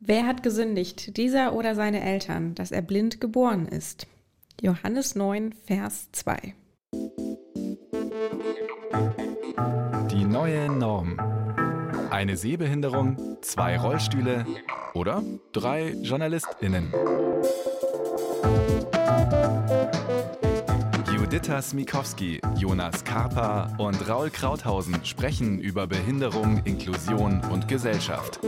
Wer hat gesündigt, dieser oder seine Eltern, dass er blind geboren ist? Johannes 9, Vers 2. Die neue Norm. Eine Sehbehinderung, zwei Rollstühle oder drei JournalistInnen. Juditha Smikowski, Jonas Karpa und Raul Krauthausen sprechen über Behinderung, Inklusion und Gesellschaft.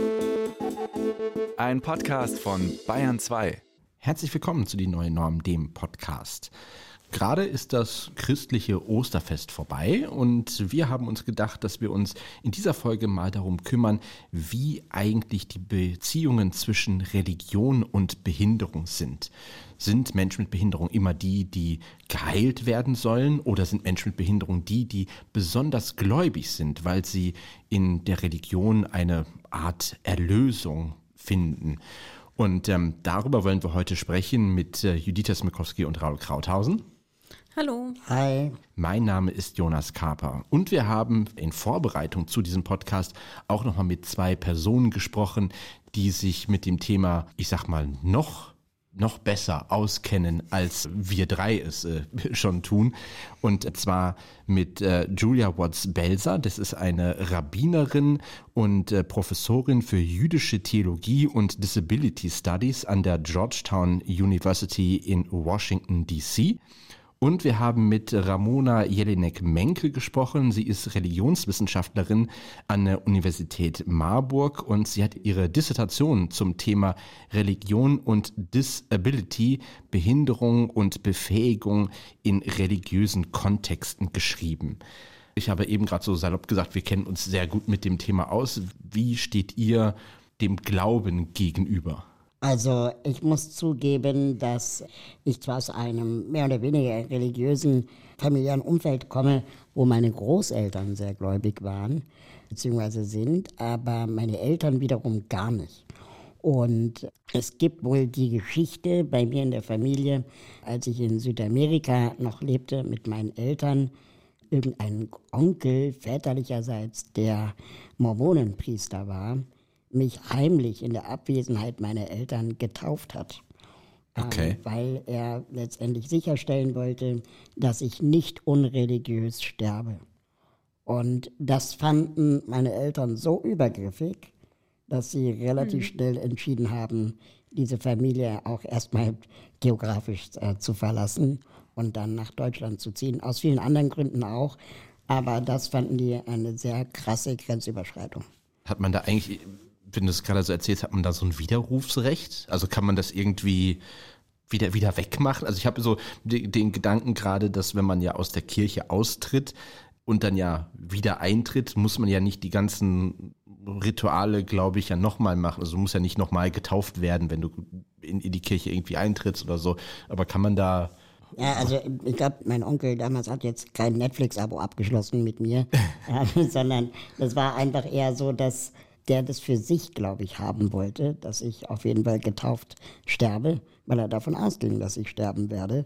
Ein Podcast von Bayern 2. Herzlich willkommen zu Die Neue Norm, dem Podcast. Gerade ist das christliche Osterfest vorbei und wir haben uns gedacht, dass wir uns in dieser Folge mal darum kümmern, wie eigentlich die Beziehungen zwischen Religion und Behinderung sind. Sind Menschen mit Behinderung immer die, die geheilt werden sollen oder sind Menschen mit Behinderung die, die besonders gläubig sind, weil sie in der Religion eine Art Erlösung finden? Und ähm, darüber wollen wir heute sprechen mit äh, Judita Smikowski und Raul Krauthausen. Hallo. Hi. Mein Name ist Jonas Kaper und wir haben in Vorbereitung zu diesem Podcast auch nochmal mit zwei Personen gesprochen, die sich mit dem Thema, ich sag mal, noch noch besser auskennen, als wir drei es äh, schon tun. Und zwar mit äh, Julia Watts-Belser. Das ist eine Rabbinerin und äh, Professorin für jüdische Theologie und Disability Studies an der Georgetown University in Washington, D.C. Und wir haben mit Ramona Jelinek-Menke gesprochen. Sie ist Religionswissenschaftlerin an der Universität Marburg und sie hat ihre Dissertation zum Thema Religion und Disability, Behinderung und Befähigung in religiösen Kontexten geschrieben. Ich habe eben gerade so salopp gesagt, wir kennen uns sehr gut mit dem Thema aus. Wie steht ihr dem Glauben gegenüber? Also ich muss zugeben, dass ich zwar aus einem mehr oder weniger religiösen familiären Umfeld komme, wo meine Großeltern sehr gläubig waren, beziehungsweise sind, aber meine Eltern wiederum gar nicht. Und es gibt wohl die Geschichte bei mir in der Familie, als ich in Südamerika noch lebte mit meinen Eltern, irgendein Onkel väterlicherseits, der Mormonenpriester war, mich heimlich in der Abwesenheit meiner Eltern getauft hat. Ähm, okay. Weil er letztendlich sicherstellen wollte, dass ich nicht unreligiös sterbe. Und das fanden meine Eltern so übergriffig, dass sie relativ mhm. schnell entschieden haben, diese Familie auch erstmal geografisch äh, zu verlassen und dann nach Deutschland zu ziehen. Aus vielen anderen Gründen auch. Aber das fanden die eine sehr krasse Grenzüberschreitung. Hat man da eigentlich wenn du es gerade so erzählst, hat man da so ein Widerrufsrecht? Also kann man das irgendwie wieder wieder wegmachen? Also ich habe so den, Gedanken gerade, dass wenn man ja aus der Kirche austritt und dann ja wieder eintritt, muss man ja nicht die ganzen Rituale, glaube ich, ja nochmal machen. Also du musst ja nicht nochmal getauft werden, wenn du in, in die Kirche irgendwie eintrittst oder so. Aber kann man da ja, also ich glaube, mein Onkel damals hat jetzt kein Netflix-Abo abgeschlossen mit mir, sondern das war einfach eher so, dass der das für sich, glaube ich, haben wollte, dass ich auf jeden Fall getauft sterbe, weil er davon ausging, dass ich sterben werde.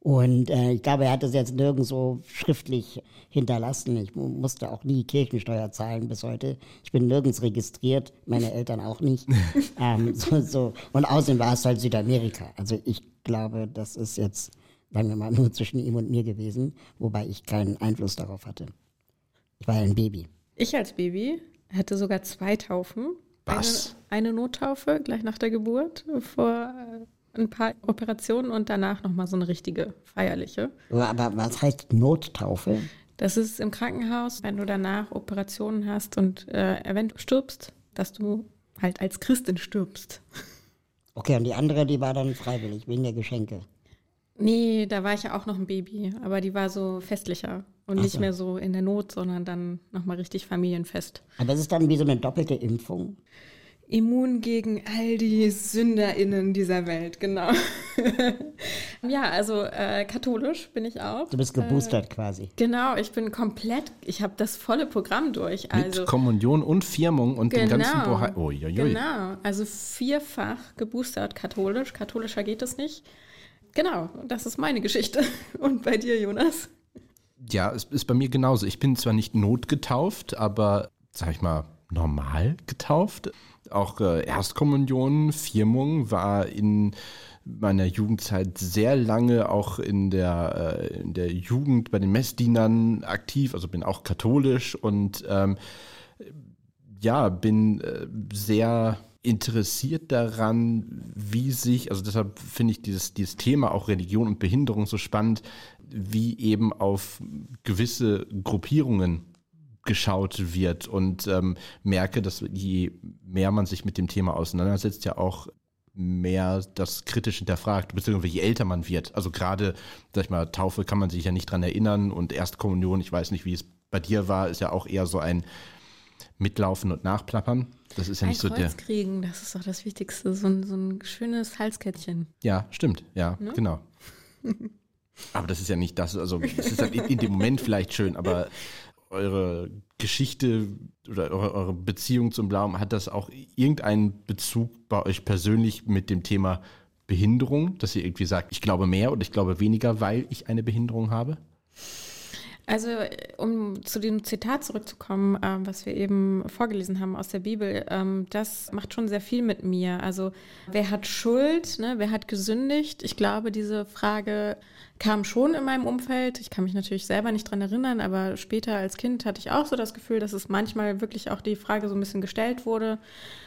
Und äh, ich glaube, er hat das jetzt nirgendwo schriftlich hinterlassen. Ich musste auch nie Kirchensteuer zahlen bis heute. Ich bin nirgends registriert, meine Eltern auch nicht. ähm, so, so. Und außerdem war es halt Südamerika. Also ich glaube, das ist jetzt, sagen wir mal, nur zwischen ihm und mir gewesen, wobei ich keinen Einfluss darauf hatte. Ich war ja ein Baby. Ich als Baby hatte sogar zwei Taufen. Was? Eine, eine Nottaufe gleich nach der Geburt vor äh, ein paar Operationen und danach nochmal so eine richtige feierliche. Aber was heißt Nottaufe? Das ist im Krankenhaus, wenn du danach Operationen hast und äh, eventuell stirbst, dass du halt als Christin stirbst. Okay, und die andere, die war dann freiwillig, wegen der Geschenke. Nee, da war ich ja auch noch ein Baby, aber die war so festlicher und Ach nicht so. mehr so in der Not, sondern dann nochmal richtig familienfest. Aber es ist dann wie so eine doppelte Impfung? Immun gegen all die SünderInnen dieser Welt, genau. ja, also äh, katholisch bin ich auch. Du bist geboostert äh, quasi. Genau, ich bin komplett, ich habe das volle Programm durch. Also, Mit Kommunion und Firmung und genau, dem ganzen Bohai. Oh, Genau, also vierfach geboostert katholisch. Katholischer geht es nicht. Genau, das ist meine Geschichte. Und bei dir, Jonas? Ja, es ist bei mir genauso. Ich bin zwar nicht notgetauft, aber, sag ich mal, normal getauft. auch äh, Erstkommunion, Firmung, war in meiner Jugendzeit sehr lange auch in der, äh, in der Jugend bei den Messdienern aktiv, also bin auch katholisch und ähm, ja, bin äh, sehr interessiert daran, wie sich, also deshalb finde ich dieses, dieses Thema auch Religion und Behinderung so spannend, wie eben auf gewisse Gruppierungen geschaut wird und ähm, merke, dass je mehr man sich mit dem Thema auseinandersetzt, ja auch mehr das kritisch hinterfragt, beziehungsweise je älter man wird. Also gerade, sag ich mal, Taufe kann man sich ja nicht dran erinnern und Erstkommunion, ich weiß nicht, wie es bei dir war, ist ja auch eher so ein Mitlaufen und Nachplappern. Das ist ja ein nicht so Kreuz der. kriegen, das ist doch das Wichtigste. So ein, so ein schönes Halskettchen. Ja, stimmt, ja, Ne? genau. Aber das ist ja nicht das, also es ist halt in, dem Moment vielleicht schön, aber eure Geschichte oder eure, Beziehung zum Glauben, hat das auch irgendeinen Bezug bei euch persönlich mit dem Thema Behinderung, dass ihr irgendwie sagt, ich glaube mehr oder ich glaube weniger, weil ich eine Behinderung habe? Also, äh, um zu dem Zitat zurückzukommen, ähm, was wir eben vorgelesen haben aus der Bibel, ähm, das macht schon sehr viel mit mir. Also, wer hat Schuld, ne? wer hat gesündigt? Ich glaube, diese Frage kam schon in meinem Umfeld. Ich kann mich natürlich selber nicht dran erinnern, aber später als Kind hatte ich auch so das Gefühl, dass es manchmal wirklich auch die Frage so ein bisschen gestellt wurde.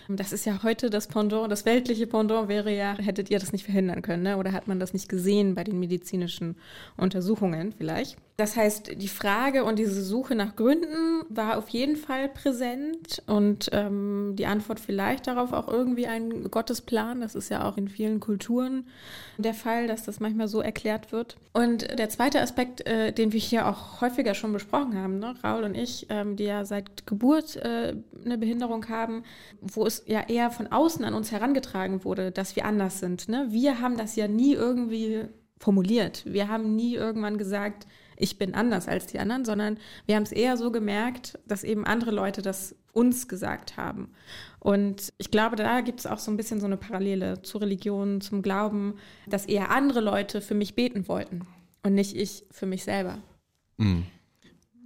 Das ist ja heute das Pendant, das weltliche Pendant wäre ja, hättet ihr das nicht verhindern können, ne? oder hat man das nicht gesehen bei den medizinischen Untersuchungen vielleicht? Das heißt, die Frage und diese Suche nach Gründen war auf jeden Fall präsent und ähm, die Antwort vielleicht darauf auch irgendwie ein Gottesplan. Das ist ja auch in vielen Kulturen der Fall, dass das manchmal so erklärt wird. Und der zweite Aspekt, äh, den wir hier auch häufiger schon besprochen haben, ne? Raul und ich, ähm, die ja seit Geburt äh, eine Behinderung haben, wo es ja eher von außen an uns herangetragen wurde, dass wir anders sind. Ne? Wir haben das ja nie irgendwie formuliert. Wir haben nie irgendwann gesagt, ich bin anders als die anderen, sondern wir haben es eher so gemerkt, dass eben andere Leute das uns gesagt haben. Und ich glaube, da gibt es auch so ein bisschen so eine Parallele zur Religion, zum Glauben, dass eher andere Leute für mich beten wollten und nicht ich für mich selber.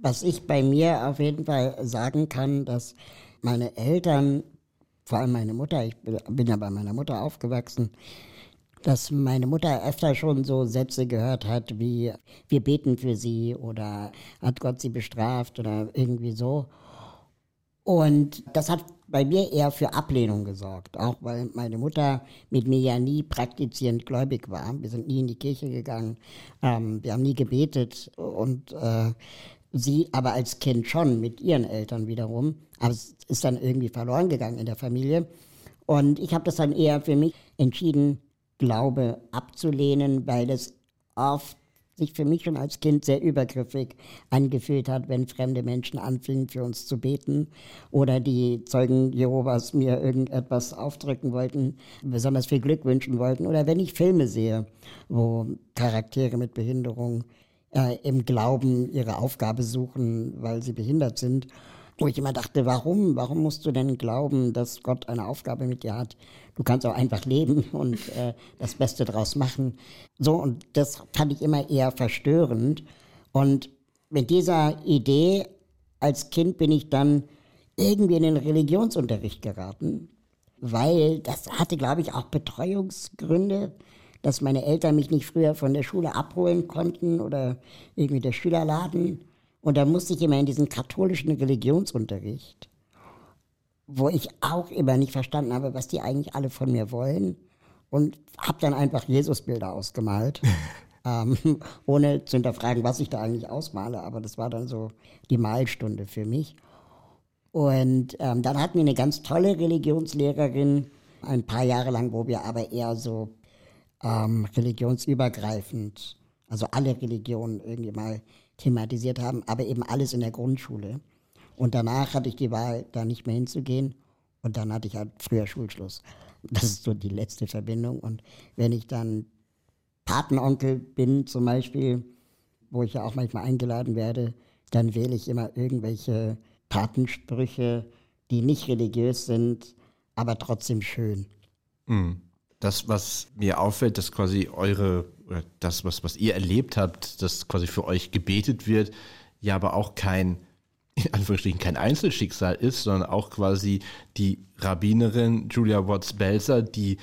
Was ich bei mir auf jeden Fall sagen kann, dass meine Eltern, vor allem meine Mutter, ich bin bin ja bei meiner Mutter aufgewachsen, dass meine Mutter öfter schon so Sätze gehört hat wie wir beten für sie oder hat Gott sie bestraft oder irgendwie so. Und das hat bei mir eher für Ablehnung gesorgt, auch weil meine Mutter mit mir ja nie praktizierend gläubig war. Wir sind nie in die Kirche gegangen, ähm, wir haben nie gebetet und äh, sie aber als Kind schon mit ihren Eltern wiederum. Aber es ist dann irgendwie verloren gegangen in der Familie. Und ich habe das dann eher für mich entschieden, Glaube abzulehnen, weil das oft sich für mich schon als Kind sehr übergriffig angefühlt hat, wenn fremde Menschen anfingen, für uns zu beten oder die Zeugen Jehovas mir irgendetwas aufdrücken wollten, besonders viel Glück wünschen wollten oder wenn ich Filme sehe, wo Charaktere mit Behinderung äh, im Glauben ihre Aufgabe suchen, weil sie behindert sind. Wo ich immer dachte, warum? Warum musst du denn glauben, dass Gott eine Aufgabe mit dir hat? Du kannst auch einfach leben und äh, das Beste draus machen. So, und das fand ich immer eher verstörend. Und mit dieser Idee als Kind bin ich dann irgendwie in den Religionsunterricht geraten, weil das hatte, glaube ich, auch Betreuungsgründe, dass meine Eltern mich nicht früher von der Schule abholen konnten oder irgendwie der Schülerladen. Und da musste ich immer in diesen katholischen Religionsunterricht, wo ich auch immer nicht verstanden habe, was die eigentlich alle von mir wollen. Und habe dann einfach Jesusbilder ausgemalt, ähm, ohne zu hinterfragen, was ich da eigentlich ausmale. Aber das war dann so die Malstunde für mich. Und ähm, dann hatten wir eine ganz tolle Religionslehrerin, ein paar Jahre lang, wo wir aber eher so ähm, religionsübergreifend, also alle Religionen irgendwie mal thematisiert haben, aber eben alles in der Grundschule. Und danach hatte ich die Wahl, da nicht mehr hinzugehen. Und dann hatte ich halt früher Schulschluss. Das ist so die letzte Verbindung. Und wenn ich dann Patenonkel bin zum Beispiel, wo ich ja auch manchmal eingeladen werde, dann wähle ich immer irgendwelche Patensprüche, die nicht religiös sind, aber trotzdem schön. Das, was mir auffällt, dass quasi eure, oder das, was, was ihr erlebt habt, dass quasi für euch gebetet wird, ja aber auch kein in Anführungsstrichen kein Einzelschicksal ist, sondern auch quasi die Rabbinerin Julia Watts-Belzer, die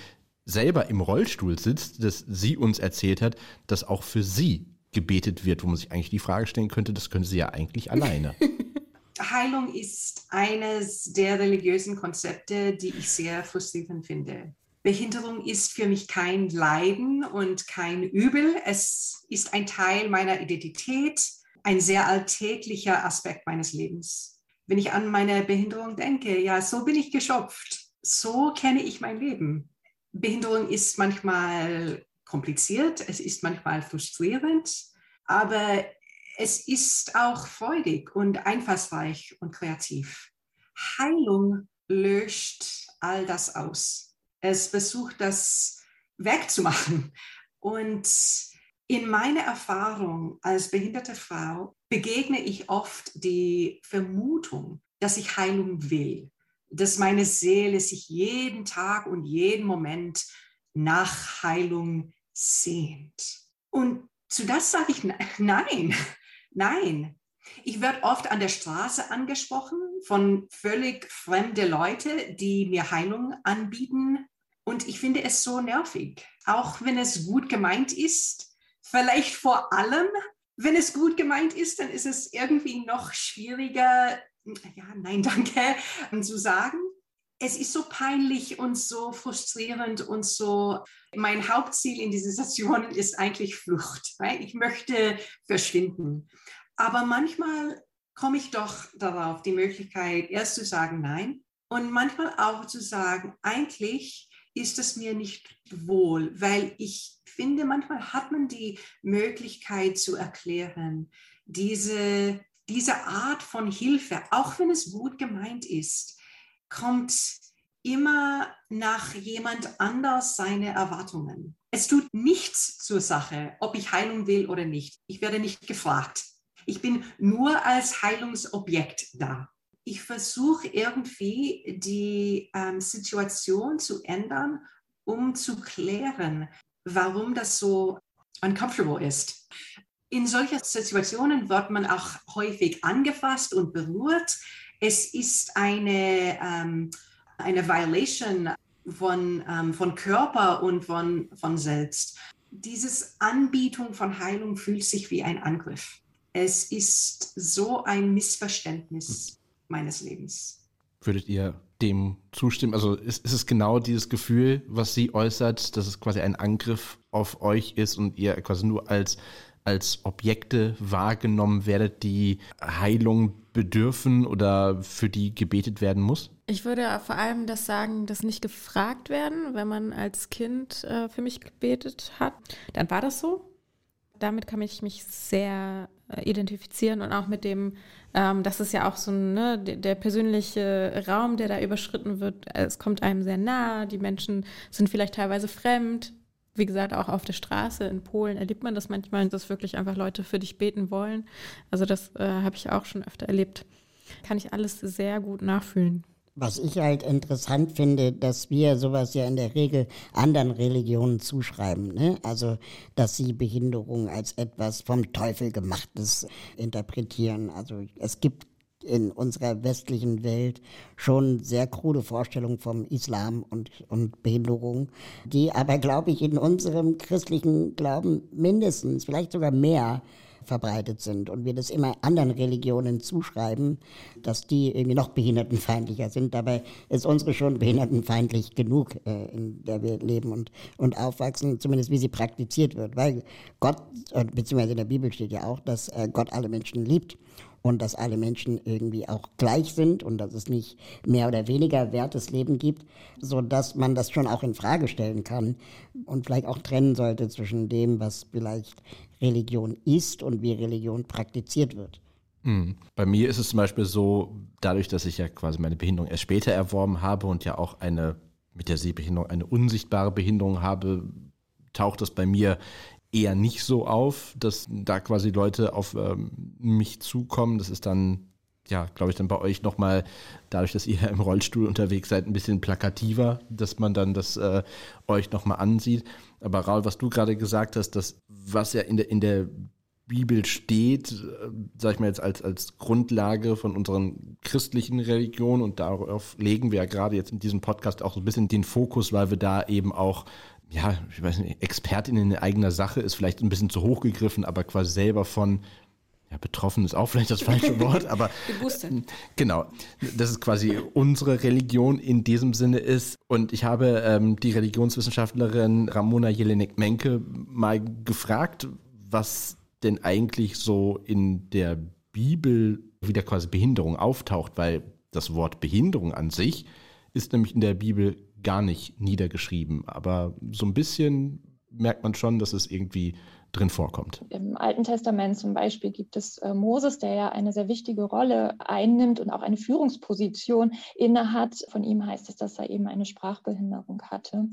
selber im Rollstuhl sitzt, dass sie uns erzählt hat, dass auch für sie gebetet wird, wo man sich eigentlich die Frage stellen könnte, das könnte sie ja eigentlich alleine. Heilung ist eines der religiösen Konzepte, die ich sehr frustrierend finde. Behinderung ist für mich kein Leiden und kein Übel. Es ist ein Teil meiner Identität, ein sehr alltäglicher Aspekt meines Lebens. Wenn ich an meine Behinderung denke, ja, so bin ich geschöpft. So kenne ich mein Leben. Behinderung ist manchmal kompliziert, es ist manchmal frustrierend, aber es ist auch freudig und einfallsreich und kreativ. Heilung löscht all das aus. Es versucht, das wegzumachen. Und in meiner Erfahrung als behinderte Frau begegne ich oft die Vermutung, dass ich Heilung will, dass meine Seele sich jeden Tag und jeden Moment nach Heilung sehnt. Und zu das sage ich nein, nein. Ich werde oft an der Straße angesprochen von völlig fremden Leuten, die mir Heilung anbieten. Und ich finde es so nervig, auch wenn es gut gemeint ist. Vielleicht vor allem, wenn es gut gemeint ist, dann ist es irgendwie noch schwieriger, ja, nein, danke, zu sagen. Es ist so peinlich und so frustrierend und so. Mein Hauptziel in dieser Session ist eigentlich Flucht. Right? Ich möchte verschwinden. Aber manchmal komme ich doch darauf, die Möglichkeit, erst zu sagen Nein und manchmal auch zu sagen, eigentlich ist es mir nicht wohl, weil ich finde, manchmal hat man die Möglichkeit zu erklären, diese diese Art von Hilfe, auch wenn es gut gemeint ist, kommt immer nach jemand anders seine Erwartungen. Es tut nichts zur Sache, ob ich Heilung will oder nicht. Ich werde nicht gefragt. Ich bin nur als Heilungsobjekt da. Ich versuche irgendwie die ähm, Situation zu ändern, um zu klären, warum das so uncomfortable ist. In solchen Situationen wird man auch häufig angefasst und berührt. Es ist eine, ähm, eine Violation von, ähm, von Körper und von, von Selbst. Dieses Anbietung von Heilung fühlt sich wie ein Angriff. Es ist so ein Missverständnis meines Lebens. Würdet ihr dem zustimmen? Also ist, ist es genau dieses Gefühl, was sie äußert, dass es quasi ein Angriff auf euch ist und ihr quasi nur als als Objekte wahrgenommen werdet, die Heilung bedürfen oder für die gebetet werden muss? Ich würde vor allem das sagen, dass nicht gefragt werden, wenn man als Kind äh, für mich gebetet hat. Dann war das so. Damit kann ich mich sehr äh, identifizieren und auch mit dem, ähm, das ist ja auch so ne, der, der, persönliche Raum, der da überschritten wird. Es kommt einem sehr nah. Die Menschen sind vielleicht teilweise fremd wie gesagt, auch auf der Straße in Polen erlebt man das manchmal, dass wirklich einfach Leute für dich beten wollen. Also das äh, habe ich auch schon öfter erlebt. Kann ich alles sehr gut nachfühlen. Was ich halt interessant finde, dass wir sowas ja in der Regel anderen Religionen zuschreiben. Ne? Also, dass sie Behinderung als etwas vom Teufel gemachtes interpretieren. Also, es gibt in unserer westlichen Welt schon sehr krude Vorstellungen vom Islam und, und Behinderung, die aber, glaube ich, in unserem christlichen Glauben mindestens, vielleicht sogar mehr verbreitet sind und wir das immer anderen Religionen zuschreiben, dass die irgendwie noch behindertenfeindlicher sind. Dabei ist unsere schon behindertenfeindlich genug, äh, in der wir leben und, und aufwachsen, zumindest wie sie praktiziert wird. Weil Gott, äh, beziehungsweise in der Bibel steht ja auch, dass äh, Gott alle Menschen liebt und dass alle Menschen irgendwie auch gleich sind und dass es nicht mehr oder weniger wertes Leben gibt, so dass man das schon auch in Frage stellen kann und vielleicht auch trennen sollte zwischen dem, was vielleicht Religion ist und wie Religion praktiziert wird. Hm. Bei mir ist es zum Beispiel so, dadurch, dass ich ja quasi meine Behinderung erst später erworben habe und ja auch eine mit der Sehbehinderung eine unsichtbare Behinderung habe, taucht das bei mir eher nicht so auf, dass da quasi Leute auf ähm, mich zukommen. Das ist dann, ja, glaube ich, dann bei euch nochmal, dadurch, dass ihr im Rollstuhl unterwegs seid, ein bisschen plakativer, dass man dann das äh, euch nochmal ansieht. Aber Raul, was du gerade gesagt hast, das, was ja in der, in der Bibel steht, äh, sag ich mal jetzt als, als Grundlage von unseren christlichen Religionen und darauf legen wir ja gerade jetzt in diesem Podcast auch so ein bisschen den Fokus, weil wir da eben auch ja, ich weiß nicht, Expertin in eigener Sache ist vielleicht ein bisschen zu hoch gegriffen, aber quasi selber von ja, betroffen ist auch vielleicht das falsche Wort, aber genau, das ist quasi unsere Religion in diesem Sinne ist. Und ich habe ähm, die Religionswissenschaftlerin Ramona Jelinek-Menke mal gefragt, was denn eigentlich so in der Bibel wieder quasi Behinderung auftaucht, weil das Wort Behinderung an sich ist nämlich in der Bibel gar nicht niedergeschrieben, aber so ein bisschen merkt man schon, dass es irgendwie drin vorkommt. Im Alten Testament zum Beispiel gibt es äh, Moses, der ja eine sehr wichtige Rolle einnimmt und auch eine Führungsposition innehat. Von ihm heißt es, dass er eben eine Sprachbehinderung hatte.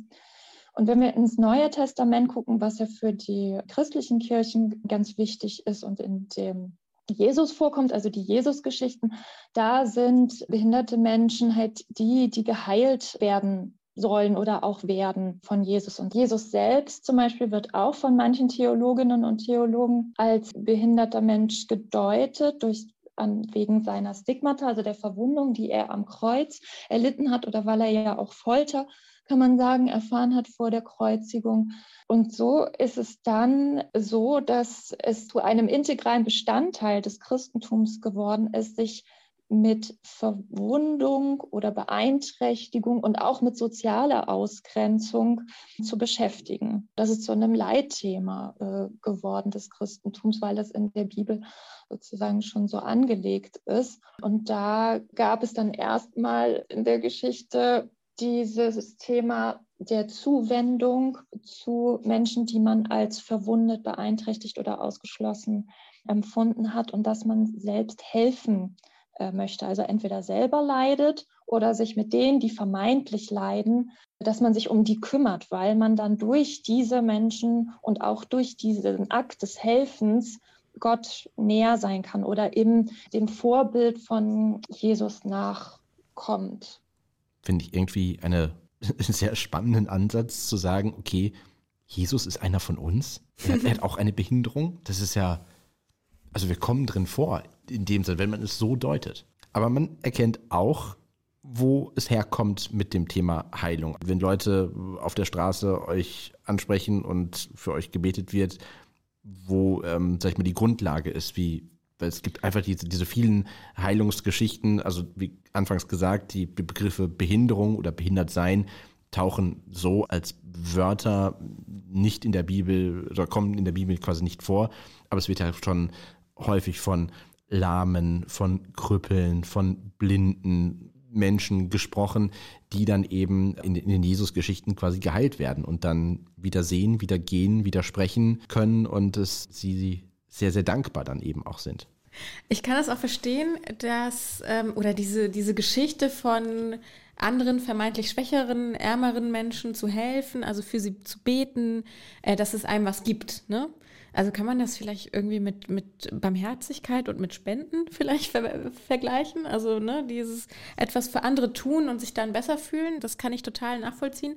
Und wenn wir ins Neue Testament gucken, was ja für die christlichen Kirchen ganz wichtig ist und in dem Jesus vorkommt, also die Jesus-Geschichten, da sind behinderte Menschen halt die, die geheilt werden sollen oder auch werden von Jesus. Und Jesus selbst zum Beispiel wird auch von manchen Theologinnen und Theologen als behinderter Mensch gedeutet durch an, wegen seiner Stigmata, also der Verwundung, die er am Kreuz erlitten hat oder weil er ja auch Folter, kann man sagen, erfahren hat vor der Kreuzigung. Und so ist es dann so, dass es zu einem integralen Bestandteil des Christentums geworden ist, sich mit Verwundung oder Beeinträchtigung und auch mit sozialer Ausgrenzung zu beschäftigen. Das ist zu einem Leitthema äh, geworden des Christentums, weil das in der Bibel sozusagen schon so angelegt ist. Und da gab es dann erstmal in der Geschichte dieses Thema der Zuwendung zu Menschen, die man als verwundet, beeinträchtigt oder ausgeschlossen empfunden hat und dass man selbst helfen äh, möchte. Also entweder selber leidet oder sich mit denen, die vermeintlich leiden, dass man sich um die kümmert, weil man dann durch diese Menschen und auch durch diesen Akt des Helfens Gott näher sein kann oder eben dem Vorbild von Jesus nachkommt. Finde ich irgendwie eine sehr spannenden Ansatz zu sagen, okay, Jesus ist einer von uns. Er hat, er hat auch eine Behinderung. Das ist ja, also wir kommen drin vor in dem Sinne, wenn man es so deutet. Aber man erkennt auch, wo es herkommt mit dem Thema Heilung. Wenn Leute auf der Straße euch ansprechen und für euch gebetet wird, wo, ähm, sag ich mal, die Grundlage ist, wie, weil es gibt einfach diese, diese vielen Heilungsgeschichten, also wie anfangs gesagt, die Begriffe Behinderung oder behindert sein tauchen so als Wörter nicht in der Bibel oder kommen in der Bibel quasi nicht vor, aber es wird ja schon häufig von Lahmen, von Krüppeln, von blinden Menschen gesprochen, die dann eben in, in den Jesus-Geschichten quasi geheilt werden und dann wieder sehen, wieder gehen, wieder sprechen können und es sie sehr, sehr dankbar dann eben auch sind. Ich kann das auch verstehen, dass, ähm, oder diese, diese Geschichte von anderen vermeintlich schwächeren, ärmeren Menschen zu helfen, also für sie zu beten, äh, dass es einem was gibt. Ne? Also kann man das vielleicht irgendwie mit, mit Barmherzigkeit und mit Spenden vielleicht ver vergleichen? Also ne, dieses etwas für andere tun und sich dann besser fühlen, das kann ich total nachvollziehen.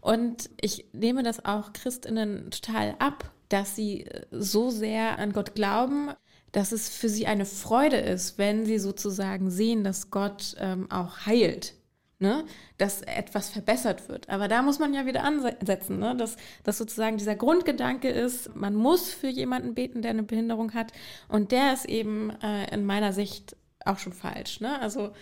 Und ich nehme das auch Christinnen total ab, dass sie so sehr an Gott glauben, dass es für sie eine Freude ist, wenn sie sozusagen sehen, dass Gott ähm, auch heilt ne? dass etwas verbessert wird. Aber da muss man ja wieder ansetzen, ne? dass, dass sozusagen dieser Grundgedanke ist, man muss für jemanden beten, der eine Behinderung hat. Und der ist eben äh, in meiner Sicht auch schon falsch. Ne? Also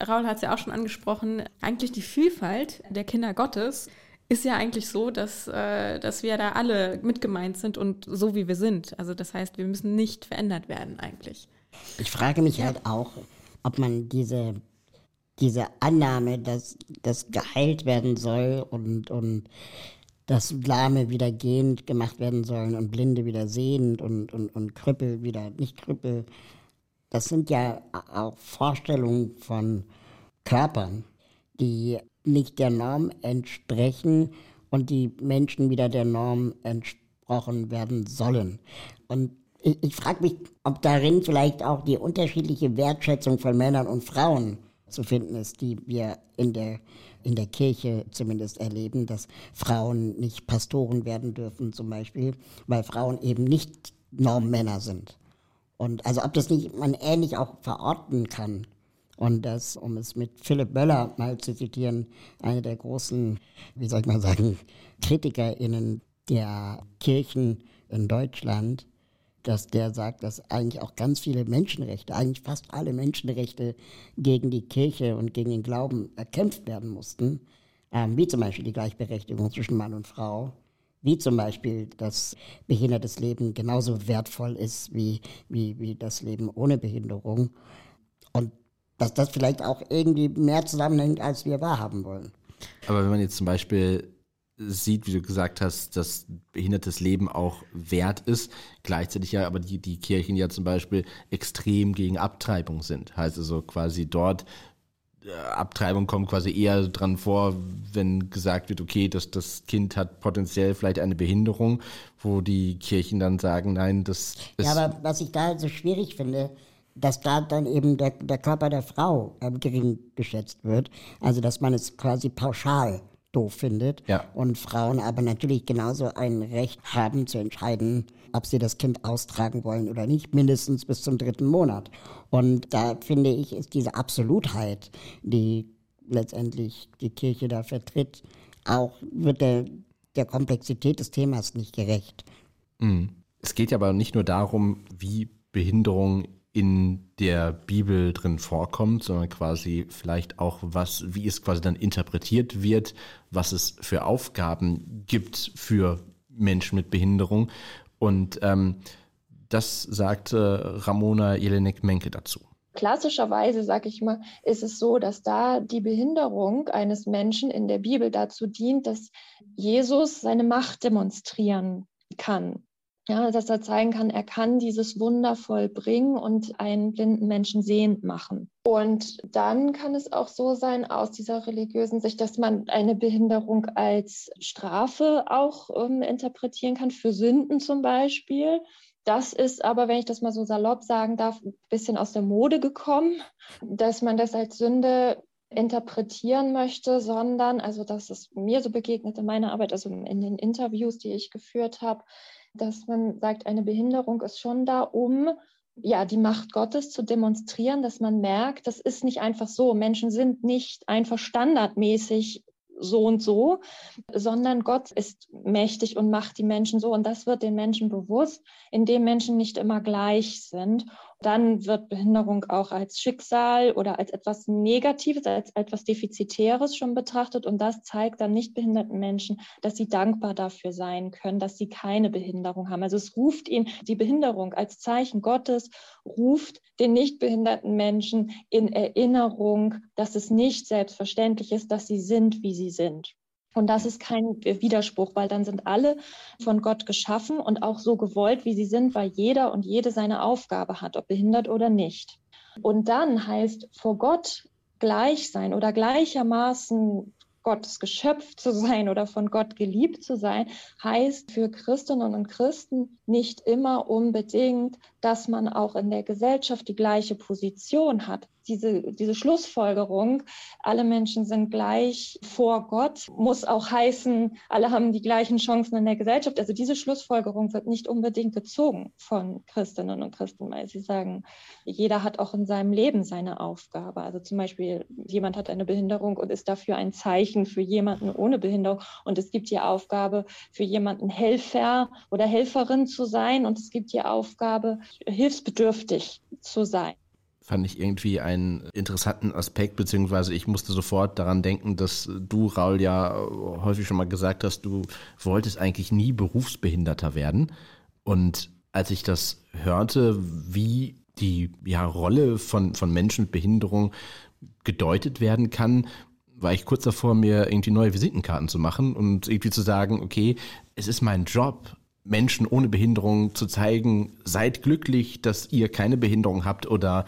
Raul hat es ja auch schon angesprochen, eigentlich die Vielfalt der Kinder Gottes ist ja eigentlich so, dass, äh, dass wir da alle mitgemeint sind und so wie wir sind. Also das heißt, wir müssen nicht verändert werden eigentlich. Ich frage mich halt auch, ob man diese diese Annahme, dass das geheilt werden soll und, und dass Lahme wieder gehend gemacht werden sollen und Blinde wieder sehend und, und, und Krüppel wieder nicht Krüppel. Das sind ja auch Vorstellungen von Körpern, die nicht der Norm entsprechen und die Menschen wieder der Norm entsprochen werden sollen. Und ich, ich frage mich, ob darin vielleicht auch die unterschiedliche Wertschätzung von Männern und Frauen zu finden ist, die wir in der, in der Kirche zumindest erleben, dass Frauen nicht Pastoren werden dürfen zum Beispiel, weil Frauen eben nicht Normmänner sind. Und also ob das nicht man ähnlich auch verorten kann. Und das, um es mit Philipp Möller mal zu zitieren, einer der großen, wie soll ich mal sagen, KritikerInnen der Kirchen in Deutschland, dass der sagt, dass eigentlich auch ganz viele Menschenrechte, eigentlich fast alle Menschenrechte gegen die Kirche und gegen den Glauben erkämpft werden mussten, ähm, wie zum Beispiel die Gleichberechtigung zwischen Mann und Frau, wie zum Beispiel, dass behindertes Leben genauso wertvoll ist wie, wie, wie das Leben ohne Behinderung. Und dass das vielleicht auch irgendwie mehr zusammenhängt, als wir wahrhaben wollen. Aber wenn man jetzt zum Beispiel sieht, wie du gesagt hast, dass behindertes Leben auch wert ist, gleichzeitig ja aber die, die Kirchen ja zum Beispiel extrem gegen Abtreibung sind. Heißt also quasi dort äh, Abtreibung kommt quasi eher dran vor, wenn gesagt wird, okay, dass das Kind hat potenziell vielleicht eine Behinderung, wo die Kirchen dann sagen, nein, das ist. Ja, aber was ich da so schwierig finde, dass da dann eben der, der Körper der Frau ähm, gering geschätzt wird. Also dass man es quasi pauschal doof findet. Ja. Und Frauen aber natürlich genauso ein Recht haben zu entscheiden, ob sie das Kind austragen wollen oder nicht, mindestens bis zum dritten Monat. Und da finde ich, ist diese Absolutheit, die letztendlich die Kirche da vertritt, auch wird der, der Komplexität des Themas nicht gerecht. Mhm. Es geht ja aber nicht nur darum, wie Behinderung in der Bibel drin vorkommt, sondern quasi vielleicht auch was, wie es quasi dann interpretiert wird, was es für Aufgaben gibt für Menschen mit Behinderung. Und ähm, das sagte Ramona Jelinek-Menke dazu. Klassischerweise, sage ich mal, ist es so, dass da die Behinderung eines Menschen in der Bibel dazu dient, dass Jesus seine Macht demonstrieren kann. Ja, dass er zeigen kann, er kann dieses Wunder vollbringen und einen blinden Menschen sehend machen. Und dann kann es auch so sein, aus dieser religiösen Sicht, dass man eine Behinderung als Strafe auch ähm, interpretieren kann, für Sünden zum Beispiel. Das ist aber, wenn ich das mal so salopp sagen darf, ein bisschen aus der Mode gekommen, dass man das als Sünde interpretieren möchte, sondern, also das ist mir so begegnet in meiner Arbeit, also in den Interviews, die ich geführt habe, dass man sagt, eine Behinderung ist schon da, um ja, die Macht Gottes zu demonstrieren, dass man merkt, das ist nicht einfach so. Menschen sind nicht einfach standardmäßig so und so, sondern Gott ist mächtig und macht die Menschen so. Und das wird den Menschen bewusst, indem Menschen nicht immer gleich sind dann wird Behinderung auch als Schicksal oder als etwas Negatives, als etwas Defizitäres schon betrachtet. Und das zeigt dann nicht behinderten Menschen, dass sie dankbar dafür sein können, dass sie keine Behinderung haben. Also es ruft ihnen die Behinderung als Zeichen Gottes, ruft den nicht behinderten Menschen in Erinnerung, dass es nicht selbstverständlich ist, dass sie sind, wie sie sind. Und das ist kein Widerspruch, weil dann sind alle von Gott geschaffen und auch so gewollt, wie sie sind, weil jeder und jede seine Aufgabe hat, ob behindert oder nicht. Und dann heißt vor Gott gleich sein oder gleichermaßen Gottes Geschöpf zu sein oder von Gott geliebt zu sein, heißt für Christinnen und Christen nicht immer unbedingt, dass man auch in der Gesellschaft die gleiche Position hat diese, diese Schlussfolgerung, alle Menschen sind gleich vor Gott, muss auch heißen, alle haben die gleichen Chancen in der Gesellschaft. Also diese Schlussfolgerung wird nicht unbedingt gezogen von Christinnen und Christen, weil sie sagen, jeder hat auch in seinem Leben seine Aufgabe. Also zum Beispiel, jemand hat eine Behinderung und ist dafür ein Zeichen für jemanden ohne Behinderung. Und es gibt die Aufgabe, für jemanden Helfer oder Helferin zu sein. Und es gibt die Aufgabe, hilfsbedürftig zu sein fand ich irgendwie einen interessanten Aspekt, beziehungsweise ich musste sofort daran denken, dass du, Raul, ja häufig schon mal gesagt hast, du wolltest eigentlich nie Berufsbehinderter werden. Und als ich das hörte, wie die ja, Rolle von, von Menschen mit Behinderung gedeutet werden kann, war ich kurz davor, mir irgendwie neue Visitenkarten zu machen und irgendwie zu sagen, okay, es ist mein Job, Menschen ohne Behinderung zu zeigen, seid glücklich, dass ihr keine Behinderung habt oder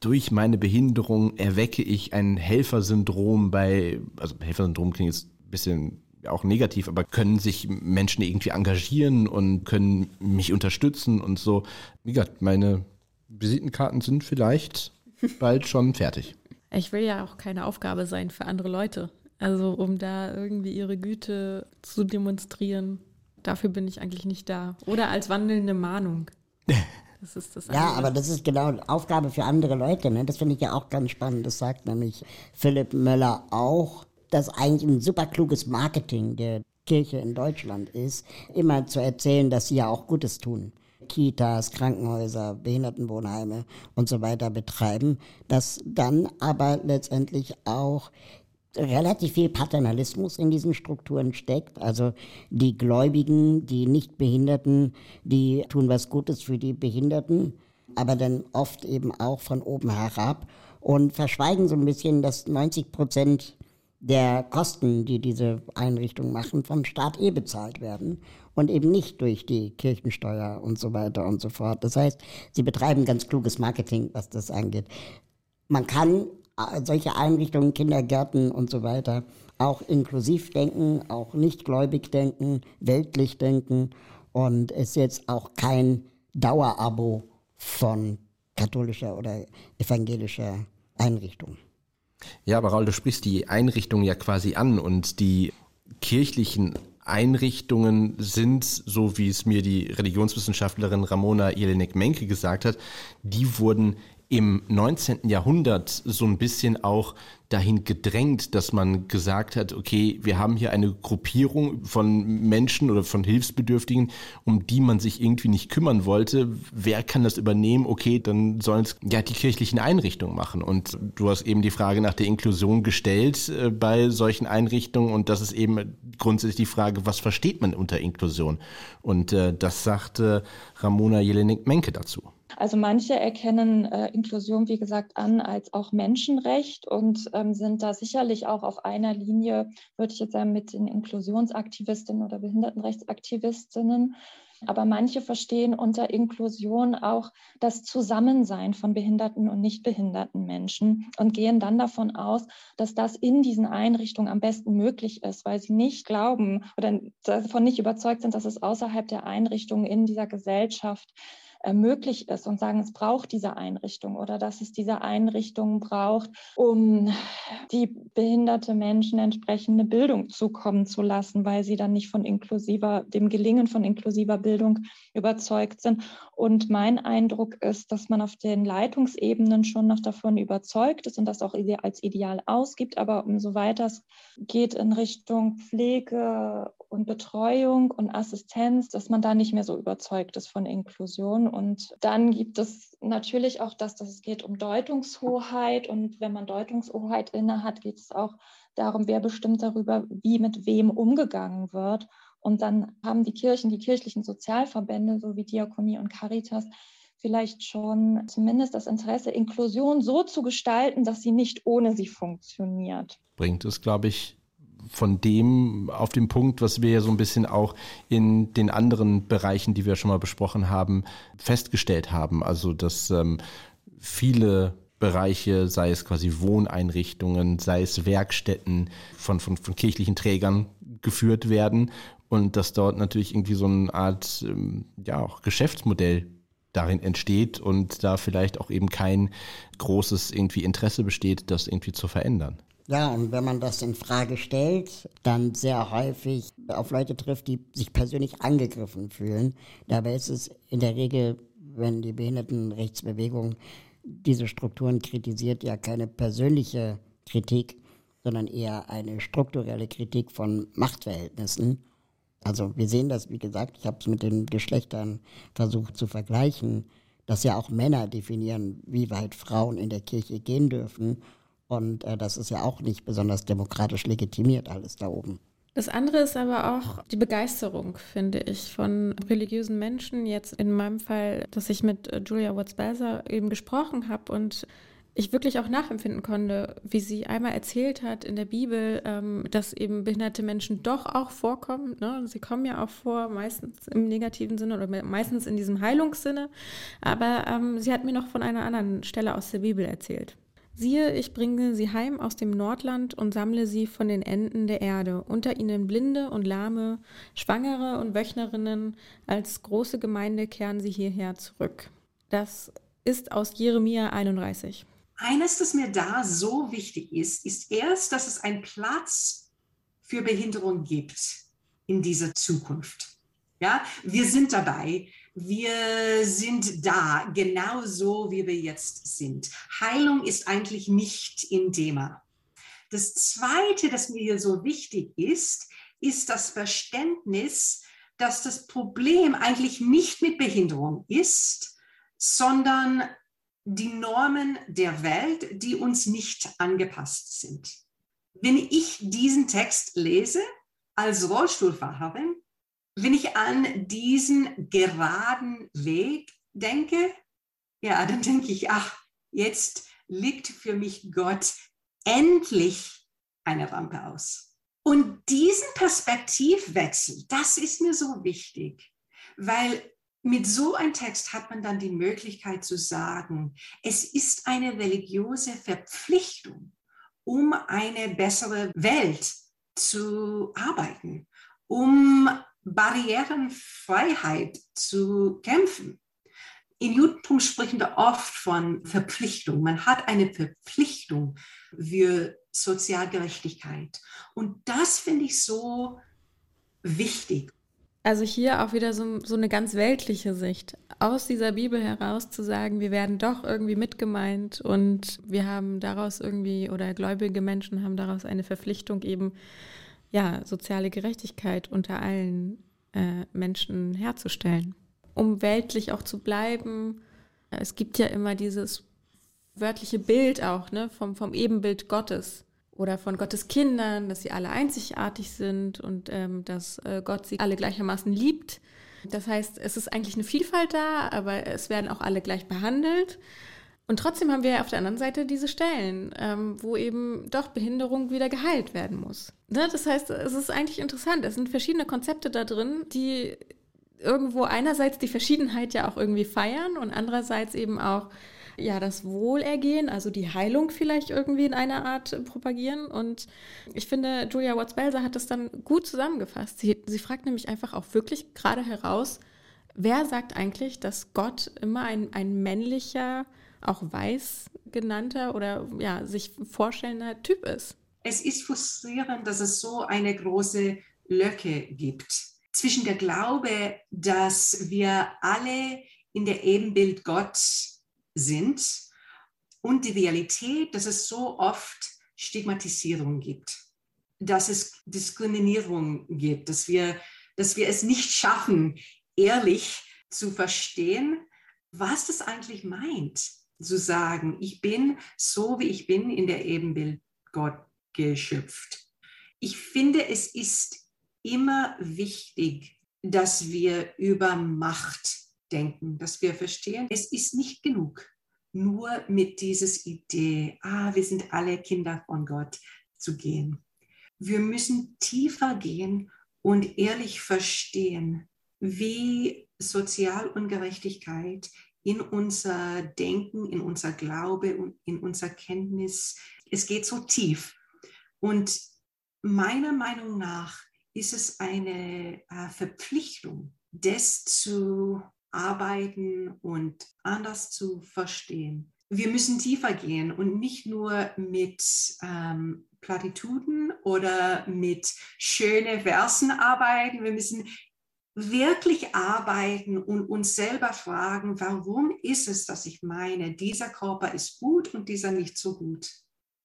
durch meine Behinderung erwecke ich ein Helfersyndrom bei, also Helfersyndrom klingt jetzt ein bisschen auch negativ, aber können sich Menschen irgendwie engagieren und können mich unterstützen und so. Wie gesagt, meine Visitenkarten sind vielleicht bald schon fertig. Ich will ja auch keine Aufgabe sein für andere Leute. Also um da irgendwie ihre Güte zu demonstrieren, dafür bin ich eigentlich nicht da. Oder als wandelnde Mahnung. Das ist das ja, aber das ist genau Aufgabe für andere Leute. Ne? Das finde ich ja auch ganz spannend. Das sagt nämlich Philipp Möller auch, dass eigentlich ein super kluges Marketing der Kirche in Deutschland ist, immer zu erzählen, dass sie ja auch Gutes tun. Kitas, Krankenhäuser, Behindertenwohnheime und so weiter betreiben, dass dann aber letztendlich auch relativ viel Paternalismus in diesen Strukturen steckt. Also die Gläubigen, die Nichtbehinderten, die tun was Gutes für die Behinderten, aber dann oft eben auch von oben herab und verschweigen so ein bisschen, dass 90 Prozent der Kosten, die diese Einrichtungen machen, vom Staat eh bezahlt werden und eben nicht durch die Kirchensteuer und so weiter und so fort. Das heißt, sie betreiben ganz kluges Marketing, was das angeht. Man kann solche Einrichtungen, Kindergärten und so weiter, auch inklusiv denken, auch nicht gläubig denken, weltlich denken und ist jetzt auch kein Dauerabo von katholischer oder evangelischer Einrichtung. Ja, aber Raul, du sprichst die Einrichtung ja quasi an und die kirchlichen Einrichtungen sind, so wie es mir die Religionswissenschaftlerin Ramona Jelinek-Menke gesagt hat, die wurden im 19. Jahrhundert so ein bisschen auch dahin gedrängt, dass man gesagt hat, okay, wir haben hier eine Gruppierung von Menschen oder von Hilfsbedürftigen, um die man sich irgendwie nicht kümmern wollte. Wer kann das übernehmen? Okay, dann sollen es ja die kirchlichen Einrichtungen machen. Und du hast eben die Frage nach der Inklusion gestellt äh, bei solchen Einrichtungen und das ist eben grundsätzlich die Frage, was versteht man unter Inklusion? Und äh, das sagte Ramona Jelinek-Menke dazu. Also manche erkennen äh, Inklusion, wie gesagt, an als auch Menschenrecht und ähm, sind da sicherlich auch auf einer Linie, würde ich jetzt sagen, mit den Inklusionsaktivistinnen oder Behindertenrechtsaktivistinnen. Aber manche verstehen unter Inklusion auch das Zusammensein von behinderten und nicht behinderten Menschen und gehen dann davon aus, dass das in diesen Einrichtungen am besten möglich ist, weil sie nicht glauben oder davon nicht überzeugt sind, dass es außerhalb der Einrichtungen in dieser Gesellschaft möglich ist und sagen, es braucht diese Einrichtung oder dass es diese Einrichtung braucht, um die behinderte Menschen entsprechende Bildung zukommen zu lassen, weil sie dann nicht von inklusiver, dem Gelingen von inklusiver Bildung überzeugt sind. Und mein Eindruck ist, dass man auf den Leitungsebenen schon noch davon überzeugt ist und das auch als ideal ausgibt. Aber umso weiter es geht in Richtung Pflege und Betreuung und Assistenz, dass man da nicht mehr so überzeugt ist von Inklusion. Und dann gibt es natürlich auch das, dass es geht um Deutungshoheit. Und wenn man Deutungshoheit inne hat, geht es auch darum, wer bestimmt darüber, wie mit wem umgegangen wird. Und dann haben die Kirchen, die kirchlichen Sozialverbände, so wie Diakonie und Caritas, vielleicht schon zumindest das Interesse, Inklusion so zu gestalten, dass sie nicht ohne sie funktioniert. Bringt es, glaube ich, von dem auf den Punkt, was wir ja so ein bisschen auch in den anderen Bereichen, die wir schon mal besprochen haben, festgestellt haben. Also, dass ähm, viele Bereiche, sei es quasi Wohneinrichtungen, sei es Werkstätten von, von, von kirchlichen Trägern geführt werden und dass dort natürlich irgendwie so eine Art ähm, ja auch Geschäftsmodell darin entsteht und da vielleicht auch eben kein großes irgendwie Interesse besteht, das irgendwie zu verändern. Ja, und wenn man das in Frage stellt, dann sehr häufig auf Leute trifft, die sich persönlich angegriffen fühlen. Dabei ist es in der Regel, wenn die Behindertenrechtsbewegung diese Strukturen kritisiert, ja keine persönliche Kritik, sondern eher eine strukturelle Kritik von Machtverhältnissen. Also wir sehen das, wie gesagt, ich habe es mit den Geschlechtern versucht zu vergleichen, dass ja auch Männer definieren, wie weit Frauen in der Kirche gehen dürfen und äh, das ist ja auch nicht besonders demokratisch legitimiert, alles da oben. Das andere ist aber auch die Begeisterung, finde ich, von religiösen Menschen. Jetzt in meinem Fall, dass ich mit äh, Julia Watts-Belzer eben gesprochen habe und ich wirklich auch nachempfinden konnte, wie sie einmal erzählt hat in der Bibel, ähm, dass eben behinderte Menschen doch auch vorkommen. Ne? Sie kommen ja auch vor, meistens im negativen Sinne oder meistens in diesem Heilungssinne. Aber ähm, sie hat mir noch von einer anderen Stelle aus der Bibel erzählt. Siehe, ich bringe sie heim aus dem Nordland und sammle sie von den Enden der Erde, unter ihnen Blinde und Lahme, Schwangere und Wöchnerinnen, als große Gemeinde kehren sie hierher zurück. Das ist aus Jeremia 31. Eines, das mir da so wichtig ist, ist erst, dass es einen Platz für Behinderung gibt in dieser Zukunft. Ja, wir sind dabei, Wir sind da, genau so, wie wir jetzt sind. Heilung ist eigentlich nicht im Thema. Das Zweite, das mir so wichtig ist, ist das Verständnis, dass das Problem eigentlich nicht mit Behinderung ist, sondern die Normen der Welt, die uns nicht angepasst sind. Wenn ich diesen Text lese als Rollstuhlfahrerin, wenn ich an diesen geraden Weg denke, ja, dann denke ich, ach, jetzt liegt für mich Gott endlich eine Rampe aus. Und diesen Perspektivwechsel, das ist mir so wichtig, weil mit so einem Text hat man dann die Möglichkeit zu sagen, es ist eine religiöse Verpflichtung, um eine bessere Welt zu arbeiten, um Barrierenfreiheit zu kämpfen. In Judentum sprechen wir oft von Verpflichtung. Man hat eine Verpflichtung für Sozialgerechtigkeit. Und das finde ich so wichtig. Also hier auch wieder so, so, eine ganz weltliche Sicht. Aus dieser Bibel heraus zu sagen, wir werden doch irgendwie mitgemeint und wir haben daraus irgendwie, oder gläubige Menschen haben daraus eine Verpflichtung eben, ja, soziale Gerechtigkeit unter allen äh, Menschen herzustellen. Um weltlich auch zu bleiben, es gibt ja immer dieses wörtliche Bild auch, ne, vom, vom Ebenbild Gottes oder von Gottes Kindern, dass sie alle einzigartig sind und ähm, dass äh, Gott sie alle gleichermaßen liebt. Das heißt, es ist eigentlich eine Vielfalt da, aber es werden auch alle gleich behandelt. Und trotzdem haben wir auf der anderen Seite diese Stellen, ähm, wo eben doch Behinderung wieder geheilt werden muss. Ne? Das heißt, es ist eigentlich interessant. Es sind verschiedene Konzepte da drin, die irgendwo einerseits die Verschiedenheit ja auch irgendwie feiern und andererseits eben auch ja das Wohlergehen, also die Heilung vielleicht irgendwie in einer Art propagieren. Und ich finde, Julia Watts-Belser hat das dann gut zusammengefasst. Sie, sie fragt nämlich einfach auch wirklich gerade heraus, wer sagt eigentlich, dass Gott immer ein, ein männlicher auch weiß genannter oder ja, sich vorstellender Typ ist. Es ist frustrierend, dass es so eine große Lücke gibt zwischen der Glaube, dass wir alle in der Ebenbild Gott sind und die Realität, dass es so oft Stigmatisierung gibt, dass es Diskriminierung gibt, dass wir, dass wir es nicht schaffen, ehrlich zu verstehen, was das eigentlich meint zu sagen, ich bin so, wie ich bin, in der Ebenbild Gott geschöpft. Ich finde, es ist immer wichtig, dass wir über Macht denken, dass wir verstehen, es ist nicht genug, nur mit dieser Idee, ah, wir sind alle Kinder von Gott zu gehen. Wir müssen tiefer gehen und ehrlich verstehen, wie Sozialungerechtigkeit in unser Denken, in unser Glaube und in unser Kenntnis. Es geht so tief. Und meiner Meinung nach ist es eine äh, Verpflichtung, das zu arbeiten und anders zu verstehen. Wir müssen tiefer gehen und nicht nur mit ähm, Plattituden oder mit schönen Versen arbeiten. Wir müssen wirklich arbeiten und uns selber fragen, warum ist es, dass ich meine, dieser Körper ist gut und dieser nicht so gut?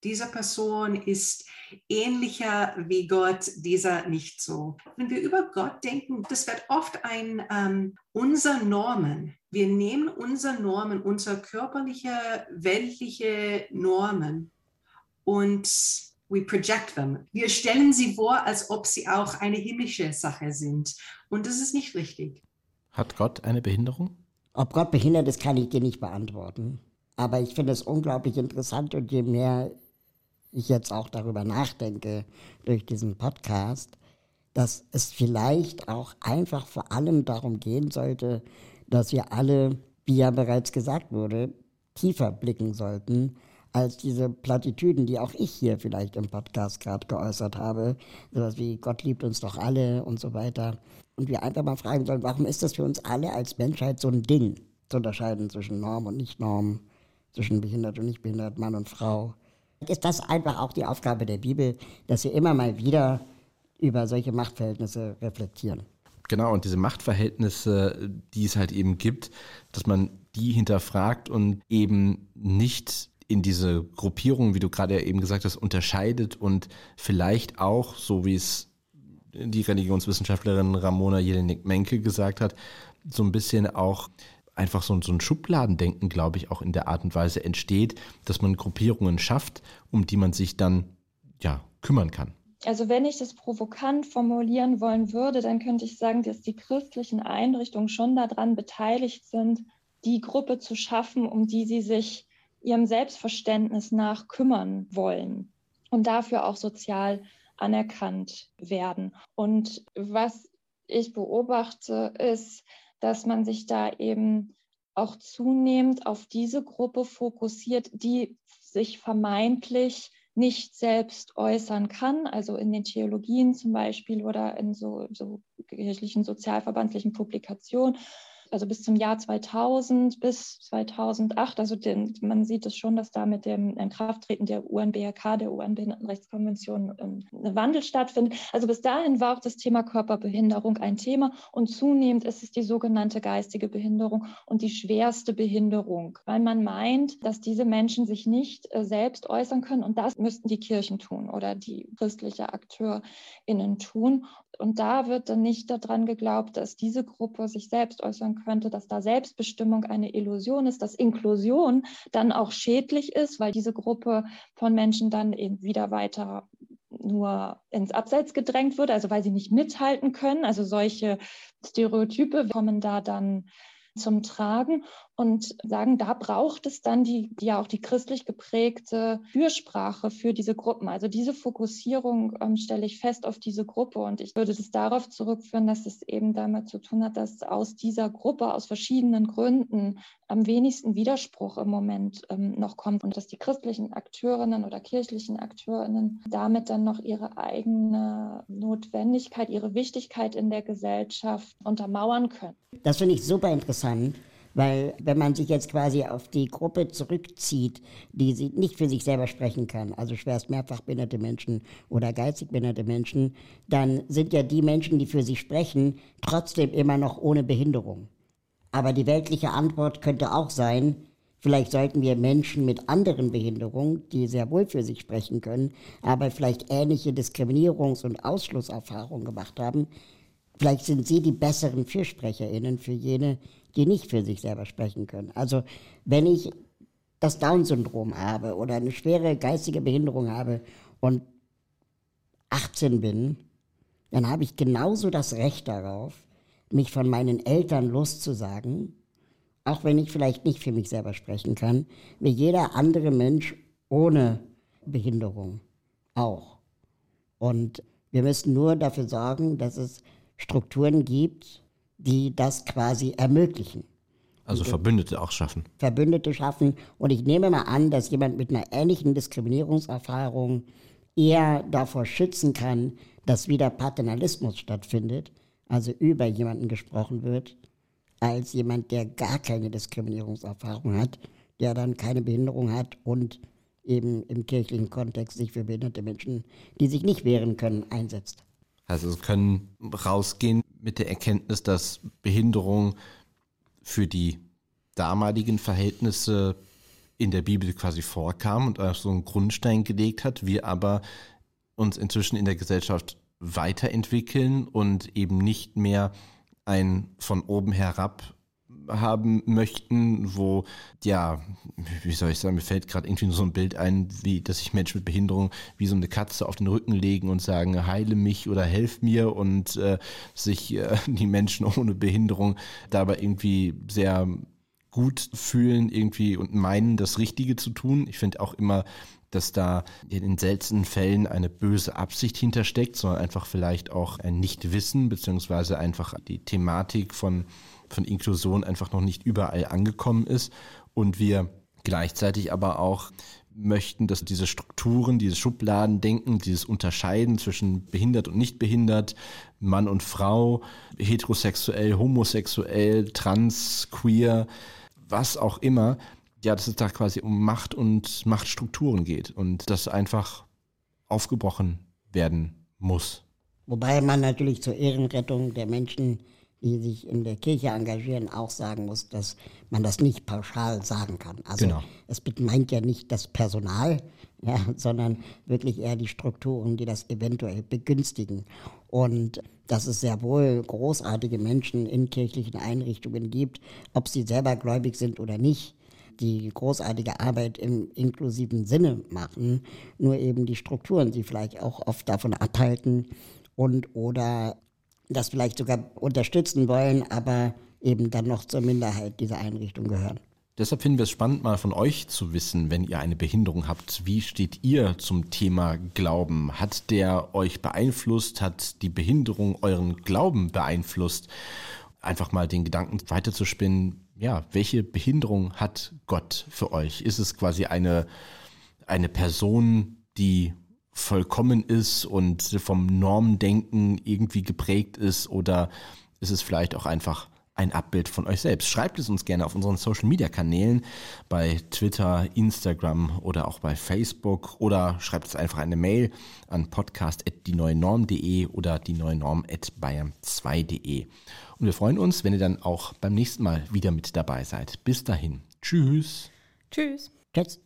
Dieser Person ist ähnlicher wie Gott, dieser nicht so. Wenn wir über Gott denken, das wird oft ein ähm, unser Normen. Wir nehmen unsere Normen, unsere körperliche, weltliche Normen und we project them. Wir stellen sie vor, als ob sie auch eine himmlische Sache sind. Und das ist nicht richtig. Hat Gott eine Behinderung? Ob Gott behindert ist, kann ich dir nicht beantworten. Aber ich finde es unglaublich interessant und je mehr ich jetzt auch darüber nachdenke durch diesen Podcast, dass es vielleicht auch einfach vor allem darum gehen sollte, dass wir alle, wie ja bereits gesagt wurde, tiefer blicken sollten als diese Plattitüden, die auch ich hier vielleicht im Podcast gerade geäußert habe, sowas wie Gott liebt uns doch alle und so weiter. Und wir einfach mal fragen sollen, warum ist das für uns alle als Menschheit so ein Ding, zu unterscheiden zwischen Norm und Nicht-Norm, zwischen behindert und nicht behindert, Mann und Frau. Ist das einfach auch die Aufgabe der Bibel, dass wir immer mal wieder über solche Machtverhältnisse reflektieren? Genau, und diese Machtverhältnisse, die es halt eben gibt, dass man die hinterfragt und eben nicht in diese Gruppierung, wie du gerade eben gesagt hast, unterscheidet und vielleicht auch, so wie es die Religionswissenschaftlerin Ramona Jelinek-Menke gesagt hat, so ein bisschen auch einfach so, so ein Schubladendenken, glaube ich, auch in der Art und Weise entsteht, dass man Gruppierungen schafft, um die man sich dann ja kümmern kann. Also wenn ich das provokant formulieren wollen würde, dann könnte ich sagen, dass die christlichen Einrichtungen schon daran beteiligt sind, die Gruppe zu schaffen, um die sie sich ihrem Selbstverständnis nach kümmern wollen und dafür auch sozial anerkannt werden. Und was ich beobachte, ist, dass man sich da eben auch zunehmend auf diese Gruppe fokussiert, die sich vermeintlich nicht selbst äußern kann, also in den Theologien zum Beispiel oder in so, so kirchlichen sozialverbandlichen Publikationen, also bis zum Jahr 2000 bis 2008, also den, man sieht es schon, dass da mit dem Inkrafttreten der UNBRK, der UN-Behindertenrechtskonvention, ähm, ein Wandel stattfindet. Also bis dahin war auch das Thema Körperbehinderung ein Thema und zunehmend ist es die sogenannte geistige Behinderung und die schwerste Behinderung, weil man meint, dass diese Menschen sich nicht äh, selbst äußern können und das müssten die Kirchen tun oder die christliche AkteurInnen tun. Und da wird dann nicht daran geglaubt, dass diese Gruppe sich selbst äußern könnte, dass da Selbstbestimmung eine Illusion ist, dass Inklusion dann auch schädlich ist, weil diese Gruppe von Menschen dann eben wieder weiter nur ins Abseits gedrängt wird, also weil sie nicht mithalten können. Also solche Stereotype kommen da dann zum Tragen und sagen, da braucht es dann die, ja auch die christlich geprägte Fürsprache für diese Gruppen. Also diese Fokussierung ähm, stelle ich fest auf diese Gruppe und ich würde es darauf zurückführen, dass es eben damit zu tun hat, dass aus dieser Gruppe aus verschiedenen Gründen am wenigsten Widerspruch im Moment ähm, noch kommt und dass die christlichen Akteurinnen oder kirchlichen Akteurinnen damit dann noch ihre eigene Notwendigkeit, ihre Wichtigkeit in der Gesellschaft untermauern können. Das finde ich super interessant weil wenn man sich jetzt quasi auf die Gruppe zurückzieht, die nicht für sich selber sprechen kann, also schwerst mehrfach behinderte Menschen oder geistig behinderte Menschen, dann sind ja die Menschen, die für sich sprechen, trotzdem immer noch ohne Behinderung. Aber die weltliche Antwort könnte auch sein, vielleicht sollten wir Menschen mit anderen Behinderungen, die sehr wohl für sich sprechen können, aber vielleicht ähnliche Diskriminierungs- und Ausschlusserfahrungen gemacht haben, vielleicht sind sie die besseren Fürsprecherinnen für jene, die nicht für sich selber sprechen können. Also wenn ich das Down-Syndrom habe oder eine schwere geistige Behinderung habe und 18 bin, dann habe ich genauso das Recht darauf, mich von meinen Eltern loszusagen, auch wenn ich vielleicht nicht für mich selber sprechen kann, wie jeder andere Mensch ohne Behinderung auch. Und wir müssen nur dafür sorgen, dass es Strukturen gibt, die das quasi ermöglichen. Also Verbündete auch schaffen. Verbündete schaffen. Und ich nehme mal an, dass jemand mit einer ähnlichen Diskriminierungserfahrung eher davor schützen kann, dass wieder Paternalismus stattfindet, also über jemanden gesprochen wird, als jemand, der gar keine Diskriminierungserfahrung hat, der dann keine Behinderung hat und eben im kirchlichen Kontext sich für behinderte Menschen, die sich nicht wehren können, einsetzt. Also können rausgehen mit der Erkenntnis, dass Behinderung für die damaligen Verhältnisse in der Bibel quasi vorkam und auch so einen Grundstein gelegt hat, wir aber uns inzwischen in der Gesellschaft weiterentwickeln und eben nicht mehr ein von oben herab haben möchten, wo, ja, wie soll ich sagen, mir fällt gerade irgendwie so ein Bild ein, wie, dass sich Menschen mit Behinderung wie so eine Katze auf den Rücken legen und sagen, heile mich oder helf mir und äh, sich äh, die Menschen ohne Behinderung dabei irgendwie sehr gut fühlen irgendwie und meinen, das Richtige zu tun. Ich finde auch immer, dass da in den seltenen Fällen eine böse Absicht hintersteckt, sondern einfach vielleicht auch ein Nichtwissen, beziehungsweise einfach die Thematik von von Inklusion einfach noch nicht überall angekommen ist und wir gleichzeitig aber auch möchten, dass diese Strukturen, dieses Schubladendenken, dieses Unterscheiden zwischen behindert und nicht behindert, Mann und Frau, heterosexuell, homosexuell, trans, queer, was auch immer, ja, dass es da quasi um Macht und Machtstrukturen geht und das einfach aufgebrochen werden muss. Wobei man natürlich zur Ehrenrettung der Menschen, die sich in der Kirche engagieren, auch sagen muss, dass man das nicht pauschal sagen kann. Also Genau. es meint ja nicht das Personal, ja, sondern wirklich eher die Strukturen, die das eventuell begünstigen. Und dass es sehr wohl großartige Menschen in kirchlichen Einrichtungen gibt, ob sie selber gläubig sind oder nicht, die großartige Arbeit im inklusiven Sinne machen, nur eben die Strukturen sie vielleicht auch oft davon abhalten und oder das vielleicht sogar unterstützen wollen, aber eben dann noch zur Minderheit dieser Einrichtung gehören. Deshalb finden wir es spannend, mal von euch zu wissen, wenn ihr eine Behinderung habt. Wie steht ihr zum Thema Glauben? Hat der euch beeinflusst? Hat die Behinderung euren Glauben beeinflusst? Einfach mal den Gedanken weiterzuspinnen. Ja, welche Behinderung hat Gott für euch? Ist es quasi eine, eine Person, die vollkommen ist und vom Normdenken irgendwie geprägt ist? Oder ist es vielleicht auch einfach ein Abbild von euch selbst. Schreibt es uns gerne auf unseren Social Media Kanälen bei Twitter, Instagram oder auch bei Facebook oder schreibt es einfach eine Mail an podcast.dieneuenorm.de oder die neue Norm at bayern2.de. Und wir freuen uns, wenn ihr dann auch beim nächsten Mal wieder mit dabei seid. Bis dahin. Tschüss. Tschüss. Tschüss.